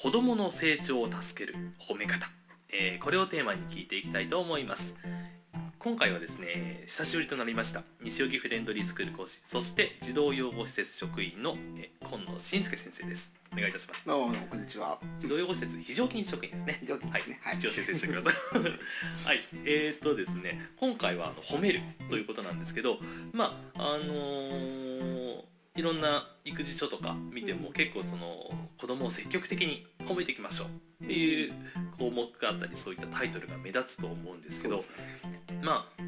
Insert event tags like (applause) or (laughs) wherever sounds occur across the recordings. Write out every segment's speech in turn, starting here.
子供の成長を助ける褒め方、えーこれをテーマに聞いていきたいと思います今回はですね久しぶりとなりました西荻フレンドリースクール講師そして児童養護施設職員のえー今野信介先生ですお願いいたしますどうもこんにちは。児童養護施設非常勤職員ですね非常勤ですね。はい。一応訂正してください。(laughs) はい、えー、とですね、今回は褒めるということなんですけど、まああのーいろんな育児書とか見ても結構その子供を積極的に褒めていきましょうっていう項目があったりそういったタイトルが目立つと思うんですけどね。まあ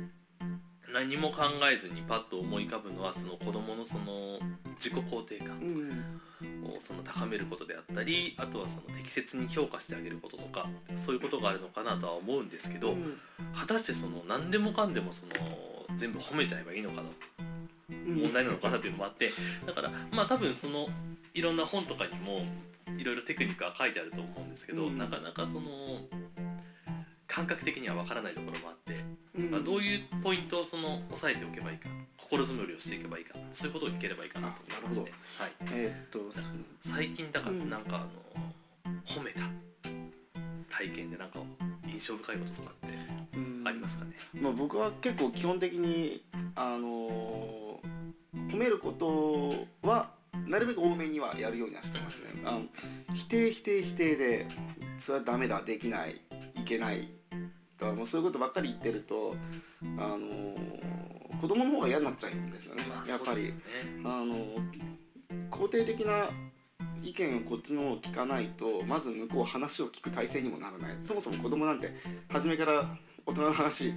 何も考えずにパッと思い浮かぶのはその子供のその自己肯定感うん。をその高めることであったりあとはその適切に評価してあげることとかそういうことがあるのかなとは思うんですけど、うん。果たしてその何でもかんでもその全部褒めちゃえばいいのかな？問題なのかなっていうのもあってだからまあ多分そのいろんな本とかにもいろいろテクニックが書いてあると思うんですけど、うん。なかなかその感覚的にはわからないところもあって、うん。まあ、どういうポイントをその押さえておけばいいか心づもりをしていけばいいかそういうことをいければいいかなと思いますね。はい。えーっと最近だからうん。なんかあの、褒めた体験でなんか印象深いこととかってまあ僕は結構基本的にあのー褒めることはなるべく多めにはやるようにはしてますね。あの否定否定否定でそれはダメだできないいけないとかもうそういうことばっかり言ってるとあのー子供の方が嫌になっちゃうんですよね。まあやっぱりねあの肯定的な意見をこっちの方聞かないとまず向こう話を聞く体制にもならないそもそも子供なんて初めから大人の話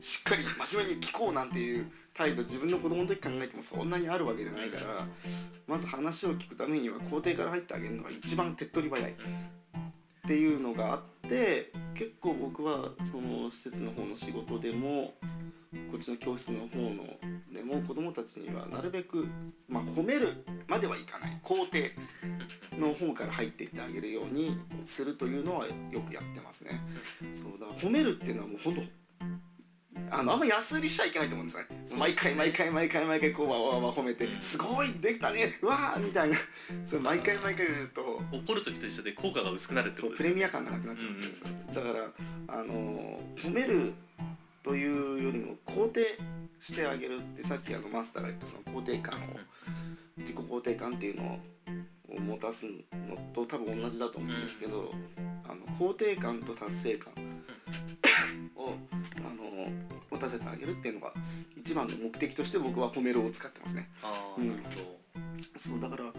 しっかり真面目に聞こうなんていう態度自分の子供の時考えてもそんなにあるわけじゃないからまず話を聞くためには肯定から入ってあげるのが一番手っ取り早いっていうのがあって結構僕はその施設の方の仕事でもこっちの教室の方のでも子どもたちにはなるべく、まあ、褒めるまではいかない肯定の方から入っていってあげるようにするというのはよくやってますね。そうだ褒めるっていうのはもう本当あのあんま安売りしちゃいけないと思うんですよね。毎回毎回毎回毎回こうわわわ褒めて「すごいできたねうわー」みたいな。(laughs) そう毎回毎回言うと怒る時と一緒で効果が薄くなるってことですよねレミア感がなくなっちゃう。んですよだからあの褒めるというよりも肯定してあげるってさっきあのマスターが言ったその肯定感を自己肯定感っていうのを持たすのと多分同じだと思うんですけど、あの肯定感と達成感を持たせてあげるっていうのが一番の目的として僕は褒めるを使ってますね。ああ、うん。なるほど。そうだからう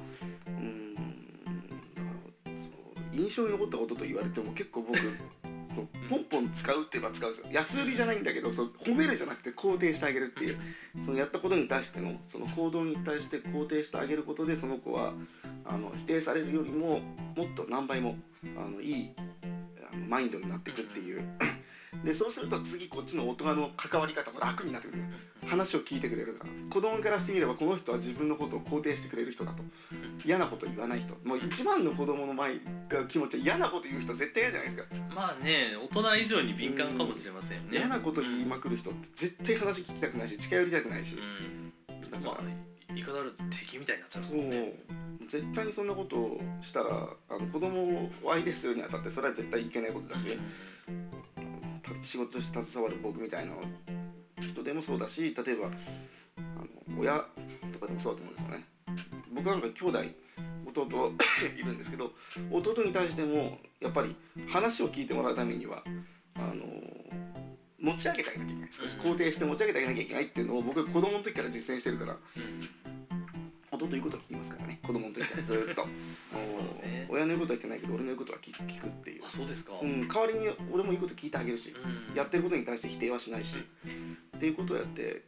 ーんだからそう印象に残ったことと言われても結構僕 (laughs) そうポンポン使うって言えば使うんですよ。安売りじゃないんだけどそう褒めるじゃなくて肯定してあげるっていうそのやったことに対してのその行動に対して肯定してあげることでその子はあの否定されるよりももっと何倍もあのいいあのマインドになっていくっていうでそうすると次こっちの大人の関わり方も楽になってくる。話を聞いてくれるから。子供からしてみればこの人は自分のことを肯定してくれる人だと。嫌なこと言わない人。もう一番の子供の前が気持ちは嫌なこと言う人絶対嫌じゃないですか、まあね大人以上に敏感かもしれませんよね。嫌なこと言いまくる人って絶対話聞きたくないし近寄りたくないし、うん。だから、まあ言い方あると敵みたいになっちゃうそう。絶対にそんなことをしたらあの子供を相手するにあたってそれは絶対いけないことだし、た仕事として携わる僕みたいな人でもそうだし例えばあの親とかでもそうだと思うんですよね。僕なんか兄弟弟は (coughs) いるんですけど弟に対してもやっぱり話を聞いてもらうためにはあの持ち上げてあげなきゃいけない。少し肯定して持ち上げてあげなきゃいけないっていうのを僕は子供の時から実践してるから。弟言うことは聞きますからね。子供の時からずーっと。(laughs) ね。親の言うことは言ってないけど俺の言うことは聞くっていう。あ、そうですか、うん、代わりに俺も言うこと聞いてあげるしうん。やってることに対して否定はしないしっていうことをやって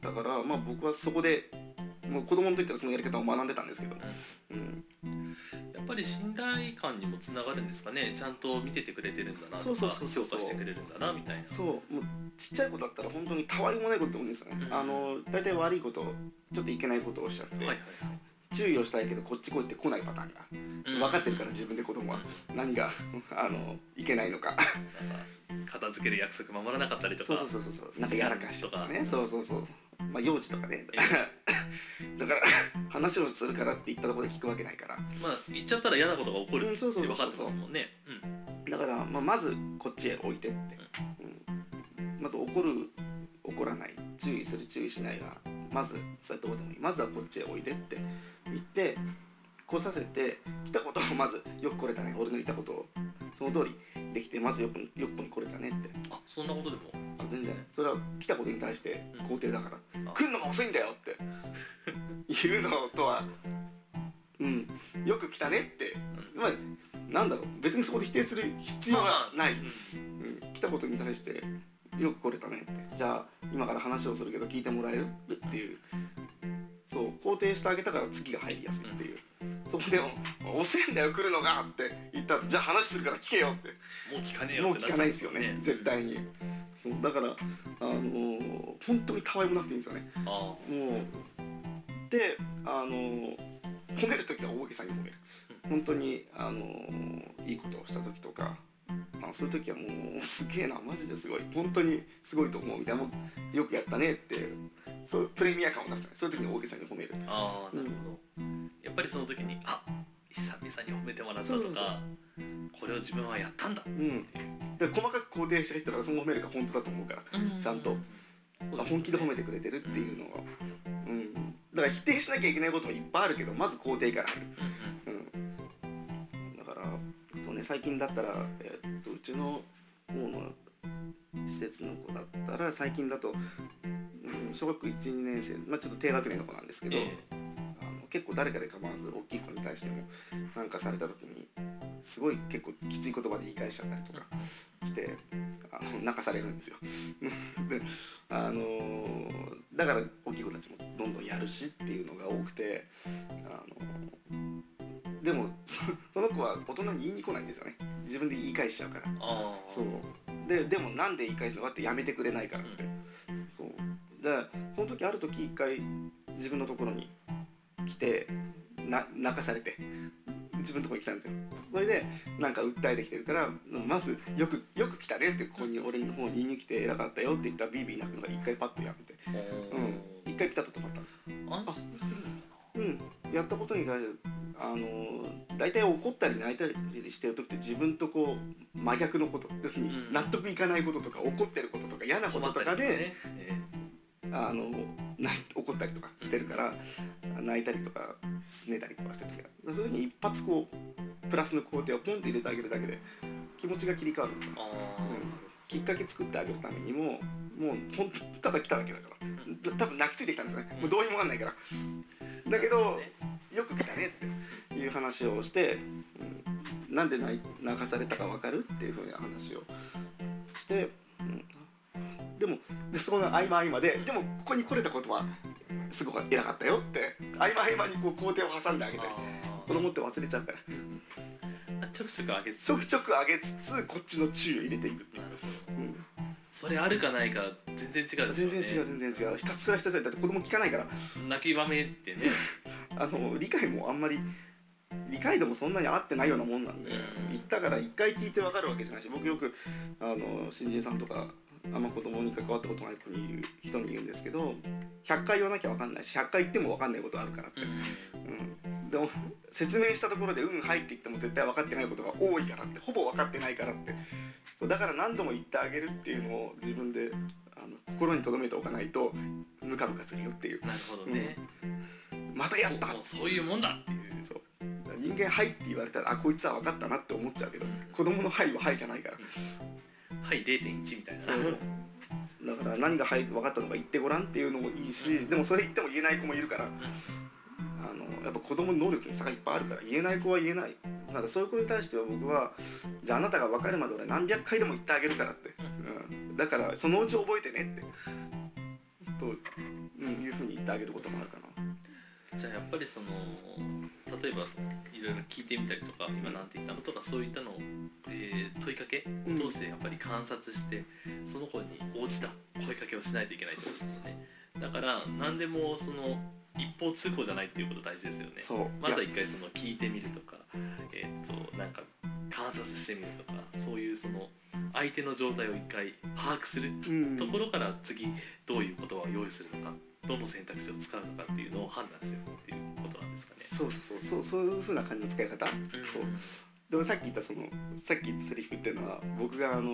だからまあ僕はそこでもう子供の時からそのやり方を学んでたんですけど、うん、ぱり信頼感にもつながるんですかね。ちゃんと見ててくれてるんだなとかそうそうそうそう。評価してくれるんだなみたいな。そうもうちっちゃい子だったら本当にたわいもないことでもいいんですよね、うん。あの大体悪いことちょっといけないことをおっしゃって、はいはい注意をしたいけどこっち来いって来ないパターンが。うん。分かってるから自分で子供は。何が (laughs) あのいけないのか。片付ける約束守らなかったりとか。そうそうそうそう。なんかやらかしとかね。そうそうそうまあ幼児とかね。だから話をするからって言ったところで聞くわけないから。まあ言っちゃったら嫌なことが起こるってうんそうそう分かってますもんね。うん。だから、まあ、まずこっちへ置いてって、うん、まず怒る怒らない。注意する注意しないはまずそれどうでもいい。まずはこっちへ置いてって。言って来させて来たことをまずよく来れたね。俺の言ったことを。その通りできてまずよくよくに来れたねって。あそんなことでも？あ全然。それは来たことに対して肯定だから。あ。来んのが遅いんだよって。(laughs) 言うのとはうん。よく来たねって。まあなんだろう。別にそこで否定する必要がない、うん。うん、来たことに対してよく来れたねって。じゃあ今から話をするけど聞いてもらえる？っていう。そう肯定してあげたから次が入りやすいっていう、そこ (laughs) で「遅いんだよ来るのが」って言った後じゃあ話するから聞けよって。もう聞かねえよもう聞かないですよね絶対に。そうだからあのー本当にたわいもなくていいんですよね。あもうであのー褒める時は大げさに褒める。本当にあのーいいことをした時とかあそういう時はもうすげえなマジですごい。本当にすごいと思うみたいな。よくやったねってそういうプレミア感を出すねそういう時に大げさに褒める。ああなるほどやっぱりその時にあ久々に褒めてもらったとかこれを自分はやったんだ。うん。で細かく肯定した人からその褒めるが本当だと思うからちゃんと。あ本気で褒めてくれてるっていうのは、うん、だから否定しなきゃいけないこともいっぱいあるけどまず肯定から入る、うん、だからそうね最近だったら、えーっとうちの方の施設の子だったら最近だと、うん、小学12年生、まあ、ちょっと低学年の子なんですけど、えあの結構誰かで構わず大きい子に対しても何かされた時にすごい結構きつい言葉で言い返しちゃったりとかしてあの泣かされるんですよ。(laughs) であのーだから大きい子たちもどんどんやるしっていうのが多くて、あのーでもそ (laughs) その子は大人に言いに来ないんですよね。自分で言い返しちゃうから。そう。ででもなんで言い返すのかってやめてくれないからって、そう。でその時ある時一回自分のところに来てな泣かされて自分のところに来たんですよ。それでなんか訴えてきてるからまず「よくよく来たね」ってここに俺の方に言いに来て偉かったよって言ったらビービー泣くのが一回パッとやめてうん。一回ピタッと止まったんですよ。安心するうん、やったことに関してあの大体怒ったり泣いたりしてる時って自分とこう真逆のこと。要するにうん。納得いかないこととか怒ってることとか嫌ななこととかで、ね。えあの怒ったりとかしてるから泣いたりとかすねたりとかしてる時はそういう時に一発こうプラスの工程をポンって入れてあげるだけで気持ちが切り替わるん。ですよきっかけ作ってあげるためにももうほんただ来ただけだから。多分泣きついてきたんですよね。もうどうにもなんないから。だけどよく来たねっていう話をして、うん、なんで泣かされたか分かるっていうふうな話をして、もでそこの合間合間ででもここに来れたことはすごく偉かったよって合間合間にこう工程を挟んであげたりあ子供って忘れちゃうから。あちょくちょく上げつつ。ちょくちょく上げつつこっちの注意を入れていくっていうなるほどうん。それあるかないか全然違うね。全然違う全然違う。ひたすらひたすらだって子供聞かないから。泣き場面ってね。(laughs) あの理解もあんまり理解度もそんなに合ってないようなもんなんで、うん。言ったから一回聞いて分かるわけじゃないし僕よくあの新人さんとかあんま子供に関わったことない子に言う人に言うんですけど100回言わなきゃ分かんないし100回言っても分かんないことあるからって、うん、でも説明したところで「うんはい」って言っても絶対分かってないことが多いからって。ほぼ分かってないからって。そうだから何度も言ってあげるっていうのを自分であの心に留めておかないとムカムカするよっていう。なるほどね、またやったそうそういうもんだっていう。そう。人間「はい」って言われたらあこいつは分かったなって思っちゃうけど子供の「はい」は「はい」じゃないからはい0.1みたいな。そう。だから何がはい分かったのか言ってごらんっていうのもいいしでもそれ言っても言えない子もいるからあのやっぱ子供の能力の差がいっぱいあるから言えない子は言えない。だからそういう子に対しては僕はじゃああなたが分かるまで俺何百回でも言ってあげるからって、うん、だからそのうち覚えてねって。と、うん、いうふうに言ってあげることもあるかなじゃあやっぱりその例えばそのいろいろ聞いてみたりとか今なんて言ったのとかそういったのを、えー問いかけうんを通してやっぱり観察してその子に応じた声かけをしないといけないってことですよねだから何でもその一方通行じゃないっていうこと大事ですよね。そう。まずは一回その聞いてみるとかえっ、となんか観察してみるとかそういうその相手の状態を一回把握するうん。ところから次どういう言葉を用意するのかどの選択肢を使うのかっていうのを判断してるっていうことなんですかね。そうそうそうそうそういう風な感じの使い方。そう。でもさっき言ったそのさっき言ったセリフっていうのは僕があの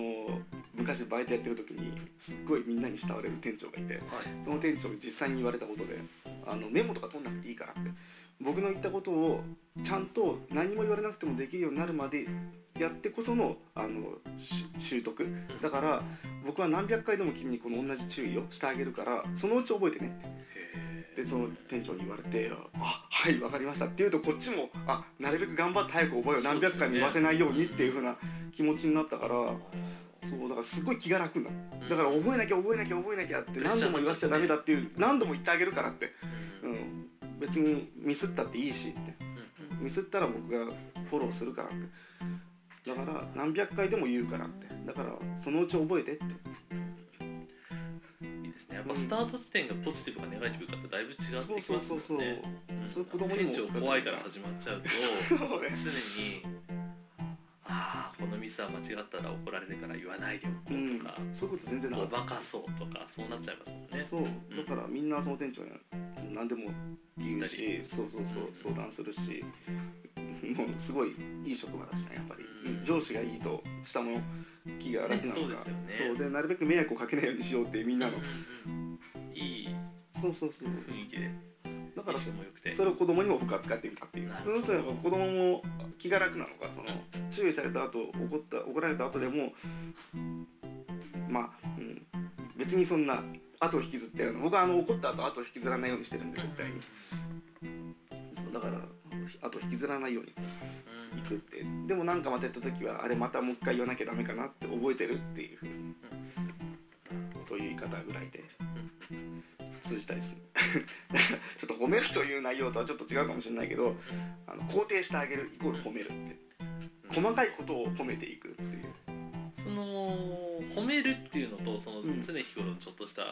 昔バイトやってる時にすっごいみんなに慕われる店長がいてはい。その店長に実際に言われたことであのメモとか取んなくていいからって。僕の言ったことをちゃんと何も言われなくてもできるようになるまでやってこそのあのし習得。だから僕は何百回でも君にこの同じ注意をしてあげるからそのうち覚えてねって。へでその店長に言われて「あはいわかりました」って言うとこっちもあなるべく頑張って早く覚えよう。何百回も言わせないようにっていう風な気持ちになったからそうだからすごい気が楽になるだから覚えなきゃ覚えなきゃ覚えなきゃって何度も言わしちゃダメだっていう何度も言ってあげるからって、ううん。ん、別にミスったっていいしって。ミスったら僕がフォローするからって。だから何百回でも言うからって。だからそのうち覚えてって。いいですね。やっぱスタート地点がポジティブかネガティブかってだいぶ違ってきますそうそうそうそう。もん。ねうんそれ子供怖いから始まっちゃうと (laughs) ね。常にミスは間違ったら怒られるから言わないでおこうん。うとか、そういうこと全然なかった。ごまかそうとかそうなっちゃいますもんね。そう。だからみんなその店長に何でも言うしそうそうそう相談するし (laughs) もうすごいいい職場だしねやっぱり。うん。上司がいいと下の気が楽なのか。ねそうですよね。そう。でなるべく迷惑をかけないようにしようってみんなのうんいいそうそうそう。雰囲気で。だから。それを子供にも僕は使ってみたっていう。そうすれば子供も気が楽なのかその注意された後怒った怒られた後でもまあ、うん、別にそんな後を引きずって僕はあの怒った後後を引きずらないようにしてるんで絶対に。そうだから後を引きずらないようにうん。行くって。でもなんかまたやった時はあれまたもう一回言わなきゃダメかなって覚えてるっていうふうにという言い方ぐらいで通じたりする。(laughs) ちょっと褒めるという内容とはちょっと違うかもしれないけどあの肯定してあげるイコール褒めるって。細かいことを褒めていくっていう。その褒めるっていうのとそのうん。常日頃のちょっとした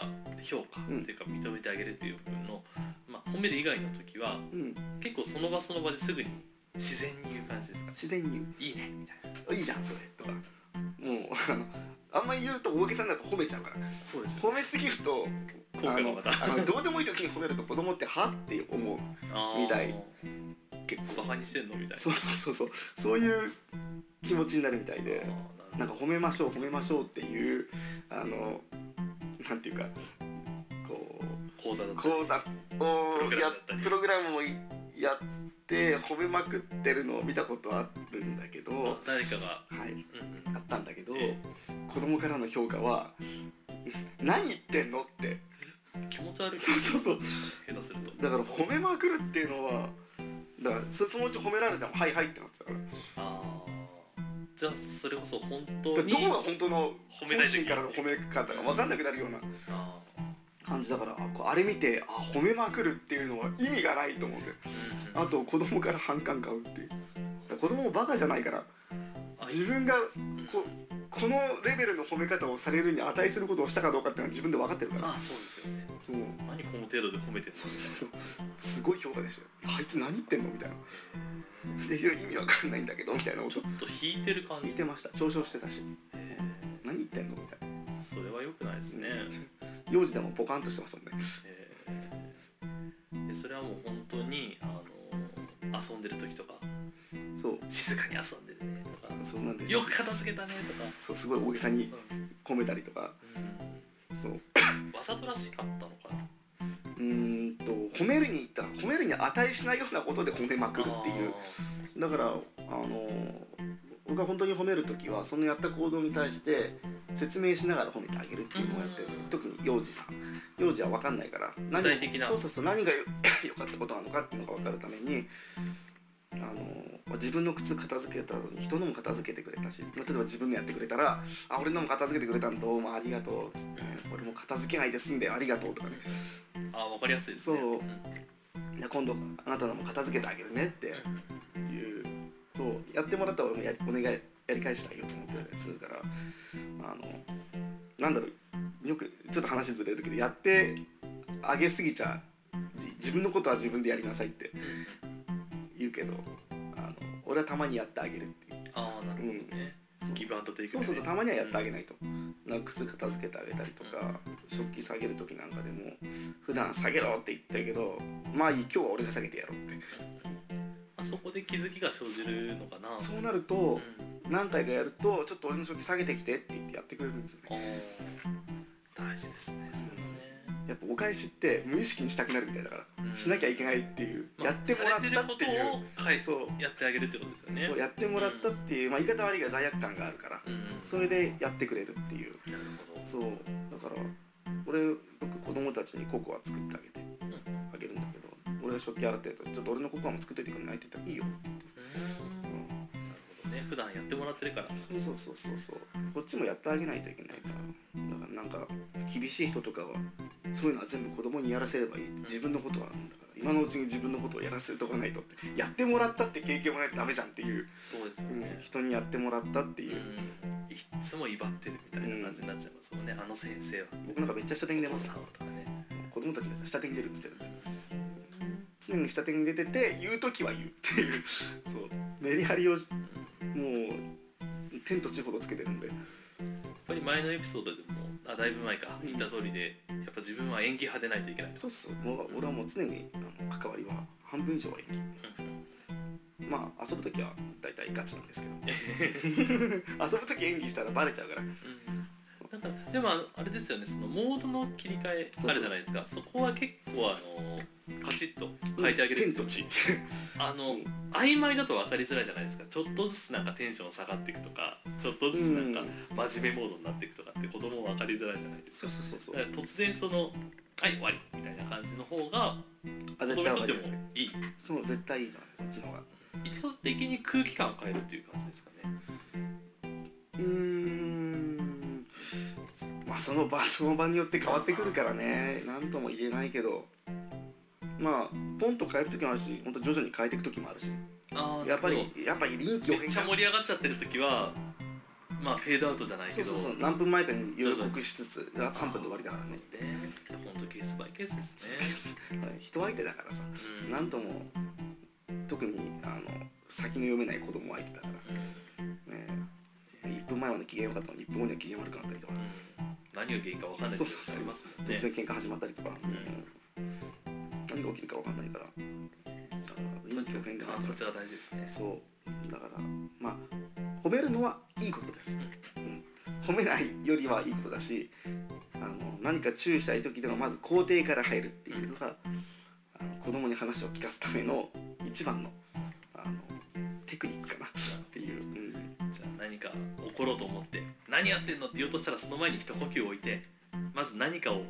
評価うんっていうか認めてあげるっていう部分の、まあ、褒める以外の時はうん。結構その場その場ですぐに自然に言う感じですか？自然に言う。いいねみたいな。いいじゃんそれ。とか。もうあのあんまり言うと大げさになると褒めちゃうから。そうですよ。褒めすぎると効果がまた。あのどうでもいい時に褒めると子供っては？って思う。みたい。結構。バカにしてんの？みたいな。そうそうそう。そうそういう気持ちになるみたいで。なんか褒めましょう褒めましょうっていうあのなんていうかこう講座講座をプログラムやプログラムをやって褒めまくってるのを見たことあるんだけど、あ誰かが、はい、うんうん。あったんだけど、え子供からの評価は「何言ってんの?」って。気持ち悪い。そうそうそう。下手すると。だから褒めまくるっていうのはだからそそのうち褒められても「はいはい」ってなってたから。あー。じゃあそれこそ本当にどこが本当の本心からの褒め方が分かんなくなるようなあ感じだからああれ見てあ褒めまくるっていうのは意味がないと思うんでーうんうんあと子供から反感買うっていう。子供もバカじゃないからあ自分がここのレベルの褒め方をされるに値することをしたかどうかっていうのは自分で分かってるから。まあそうですよね。そう。何この程度で褒めてんの？そうそうそう。すごい評価でしたよ。あいつ何言ってんの？みたいな。っていう意味わかんないんだけどみたいなこと。ちょっと引いてる感じ。聞いてました。嘲笑してたし。へ何言ってんの？みたいな。ーそれは良くないですね、幼児でもポカンとしてましたもんね。えー。でそれはもう本当にあの遊んでる時とか。そう。静かに遊んでるねとか。そうなんです。よく片付けたねとか、そうすごい大げさにうん。褒めたりとか。そう。わざとらしかったのかな。うーんと褒めるに言った。褒めるに値しないようなことで褒めまくるっていう。だからあの僕が本当に褒める時はそのやった行動に対して説明しながら褒めてあげるっていうのをやってるうん特に幼児さん。幼児は分かんないから何そうそうそう何がよ (laughs) 良かったことなのかっていうのが分かるためにあの自分の靴片付けた後に人のも片付けてくれたし例えば自分のやってくれたら「あ俺のも片付けてくれたんどうもありがとう」つって「俺も片付けないで済んでありがとう」とかね。あわかりやすいですね。そう。今度あなたのも片付けてあげるねっていうそう。やってもらったら俺もやりお願いやり返してあげようと思ってたりするからあのなんだろうよくちょっと話ずれるけどやってあげすぎちゃじ自分のことは自分でやりなさいって言うけどあの俺はたまにやってあげるっていう。ああなるほどね、ギブアンドテイクそうね。そうそうたまにはやってあげないと、なんか靴片付けてあげたりとか、食器下げる時なんかでも普段下げろって言ってるけどまあいい今日は俺が下げてやろうって。あそこで気づきが生じるのかな。そうなるうん。と何回かやるとちょっと俺の食器下げてきてって言ってやってくれるんですよね。大事ですねそれもね。やっぱお返しって無意識にしたくなるみたいだから、うん。しなきゃいけないっていう、まあやってもらったっていうされてることを返すそう。やってあげるってことですよね。そうやってもらったっていう、まあ、言い方悪いが罪悪感があるから、うん。それでやってくれるっていう。なるほど。そう。だから俺よく子供たちにココア作ってあげてあげるんだけど俺が食器洗ってると「ちょっと俺のココアも作っといてくんない?」って言ったら「いいよ」うん。なるほどね普段やってもらってるから。そうそうそうそう。そうこっちもやってあげないといけないから。だからなんか厳しい人とかはそういうのは全部子供にやらせればいい。自分のことはなんだから。今のうちに自分のことをやらせとかないとって。やってもらったって経験もないとダメじゃんっていう、そうですようん。ね人にやってもらったってういう、ん。いっつも威張ってるみたいな感じになっちゃいますもんね。あの先生は。僕なんかめっちゃ下手に出ます。とかね。子供たちに下手に出るみたいな。常に下手に出てて言う時は言うっていう。そう。メリハリをもう天と地ほどつけてるんでやっぱり前のエピソードでもあだいぶ前か言った通りでやっぱ自分は演技派でないといけないそうそうもう俺はもう常にあの関わりは半分以上は演技うんまあ遊ぶ時は大体ガチなんですけど遊ぶ時演技したらバレちゃうからうんなんかでもあれですよねそのモードの切り替えあるじゃないですかそこは結構あのカチッと変えてあげる天と地あの、うん曖昧だと分かりづらいじゃないですか。ちょっとずつなんかテンション下がっていくとかちょっとずつなんか真面目モードになっていくとかって子供分かりづらいじゃないですか。突然その「はい終わり」みたいな感じの方があ絶対わかります。いいそう絶対いいじゃないそっちの方が。意図的に空気感を変えるっていう感じですかね。うーん。まあその場その場によって変わってくるからね。何とも言えないけどまあポンと変える時もあるし本当徐々に変えていく時もあるし。あーやっぱりやっぱり臨機ど応変化めっちゃ盛り上がっちゃってる時はまあフェードアウトじゃないけど。そうそうそう。何分前かに予告しつつあ3分で終わりだからね。ね。じゃあ本当ケースバイケースですね。人相手だからさ。うん。何とも特にあの先の読めない子供相手だから。ね。1分前まで機嫌良かったのに1分後には機嫌悪くなったりとか。うん。何が原因か分かんない時ありますもんね。突然喧嘩始まったりとか、ん。何が起きるか分かんないから。臨機応変化観察が大事ですね。そう。だからまあ褒めるのはいいことです、うん。褒めないよりはいいことだしあの何か注意したい時ではまず肯定から入るっていうのが、あの子供に話を聞かすための一番のあのテクニックかなっていう、うん。じゃあ何か怒ろうと思って何やってんのって言おうとしたらその前に一呼吸置いてまず何かを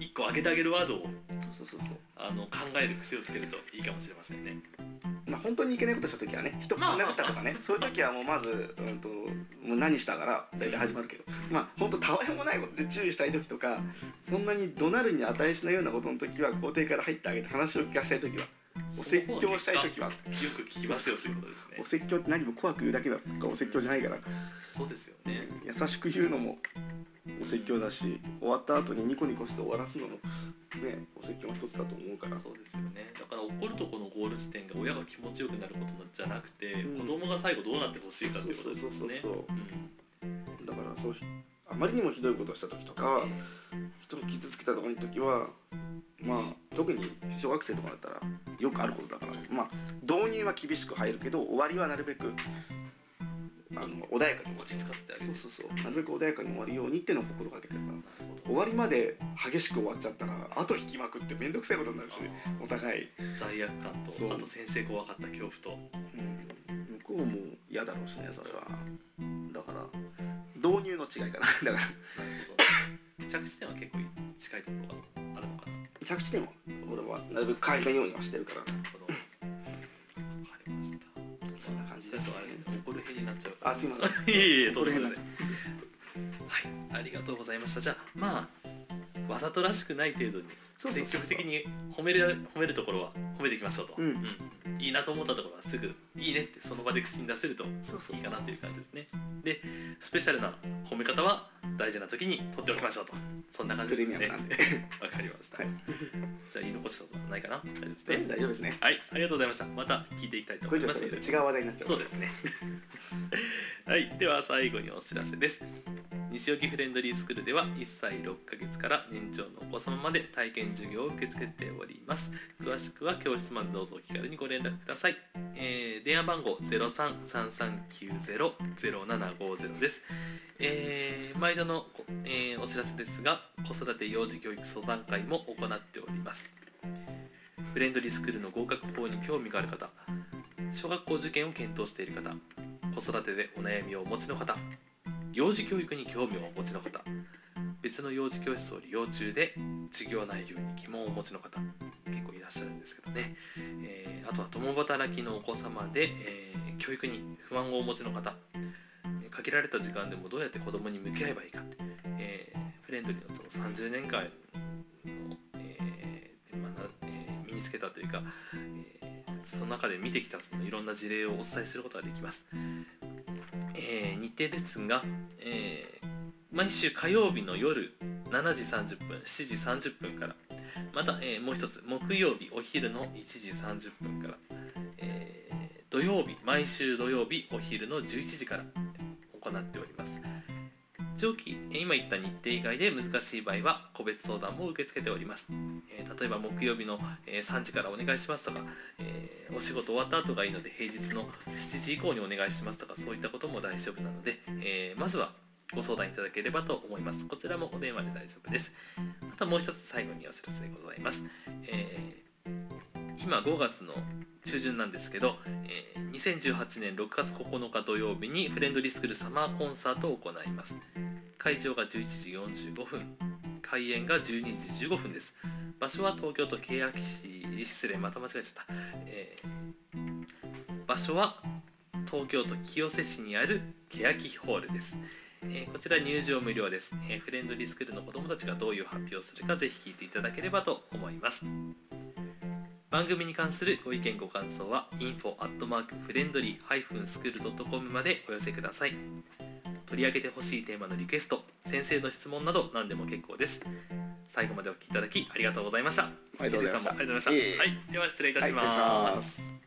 一個上げてあげるワードを。そうそうそうそうあの考える癖をつけるといいかもしれませんね。まあ、本当にいけないことした時はね人ぶん殴ったとかね、(laughs) そういう時はもうまず、うん、ともう何したから大体始まるけどまあ本当たわいもないことで注意したい時とかそんなに怒鳴るに値しないようなことの時は肯定から入ってあげて話を聞かしたい時はお説教したい時はよく聞きますよということですねお。説教って何も怖く言うだけだからお説教じゃないからそうですよね。優しく言うのもお説教だし終わった後にニコニコして終わらすのもねお説教の一つだと思うから。そうですよね。だから怒るとこのゴール地点が親が気持ちよくなることじゃなくて、うん。子供が最後どうなってほしいかっていうことですよね。そうそうそうそうう。ん。だからそうあまりにもひどいことをした時とかは人を傷つけたとかの時はまあ特に小学生とかだったらよくあることだから。まあ導入は厳しく入るけど終わりはなるべくあの穏やかに落ち着かせてあげる。そうそうそうなるべく穏やかに終わるようにっていうのを心がけてるから終わりまで激しく終わっちゃったら後引きまくって面倒くさいことになるしお互い、罪悪感とあと先生怖かった恐怖と。うん、向こうも嫌だろうしねそれはだから導入の違いかな (laughs) だから。着地点は結構近いところがあるのかな。着地点も俺はなるべく変えたようにはしてるからなるほど。そんな感じですあれですね。怒る辺になっちゃうから。あすいませんいえいえ、とんでもないはい、ありがとうございました。じゃあ、まあ、わざとらしくない程度にそうそうそう積極的に褒める褒めるところは褒めていきましょうと、うん。うん。いいなと思ったところはすぐ「いいね」ってその場で口に出せるといいかなっていう感じですね。でスペシャルな褒め方は大事な時に取っておきましょうと。そんな感じプですね。(laughs) わかりました、はい。じゃあ言い残したことはないかな？大丈夫ですね？ず大丈夫ですね。はい。ありがとうございました。また聞いていきたいと思います違う話題になっちゃう。そうですね。(laughs) はい。では最後にお知らせです西荻フレンドリースクールでは1歳6ヶ月から年長のお子様まで体験授業を受け付けております。詳しくは教室までどうぞお気軽にご連絡ください、えー電話番号0333900750です、えー毎度の、えーお知らせですが子育て幼児教育相談会も行っております。フレンドリースクールの合格法に興味がある方小学校受験を検討している方子育てでお悩みをお持ちの方幼児教育に興味をお持ちの方。別の幼児教室を利用中で授業内容に疑問をお持ちの方結構いらっしゃるんですけどね、えーあとは共働きのお子様で、えー教育に不安をお持ちの方。限られた時間でもどうやって子供に向き合えばいいかって、えーフレンドリーのその30年間の、えーまあえー身につけたというか、えーその中で見てきたそのいろんな事例をお伝えすることができます。えー日程ですが、えー毎週火曜日の夜7時30分7時30分からまた、えーもう一つ木曜日お昼の1時30分から、えー土曜日毎週土曜日お昼の11時から行っております。上記今言った日程以外で難しい場合は個別相談も受け付けております、例えば木曜日の、え3時からお願いしますとか、えーお仕事終わった後がいいので平日の7時以降にお願いしますとかそういったことも大丈夫なので、えーまずはご相談いただければと思います。こちらもお電話で大丈夫です。あともう一つ最後にお知らせでございます、えー今5月の中旬なんですけど、えー2018年6月9日土曜日にフレンドリースクールサマーコンサートを行います。会場が11時45分開演が12時15分です。場所は東京都欅市失礼また間違えちゃった、えー場所は東京都清瀬市にある欅ホールです、えーこちら入場無料です、えーフレンドリースクールの子どもたちがどういう発表をするかぜひ聞いていただければと思います。番組に関するご意見ご感想は info.friendly-school.com までお寄せください。取り上げてほしいテーマのリクエスト先生の質問など何でも結構です。最後までお聞きいただきありがとうございました。ありがとうございました。はい、では失礼いたしまますす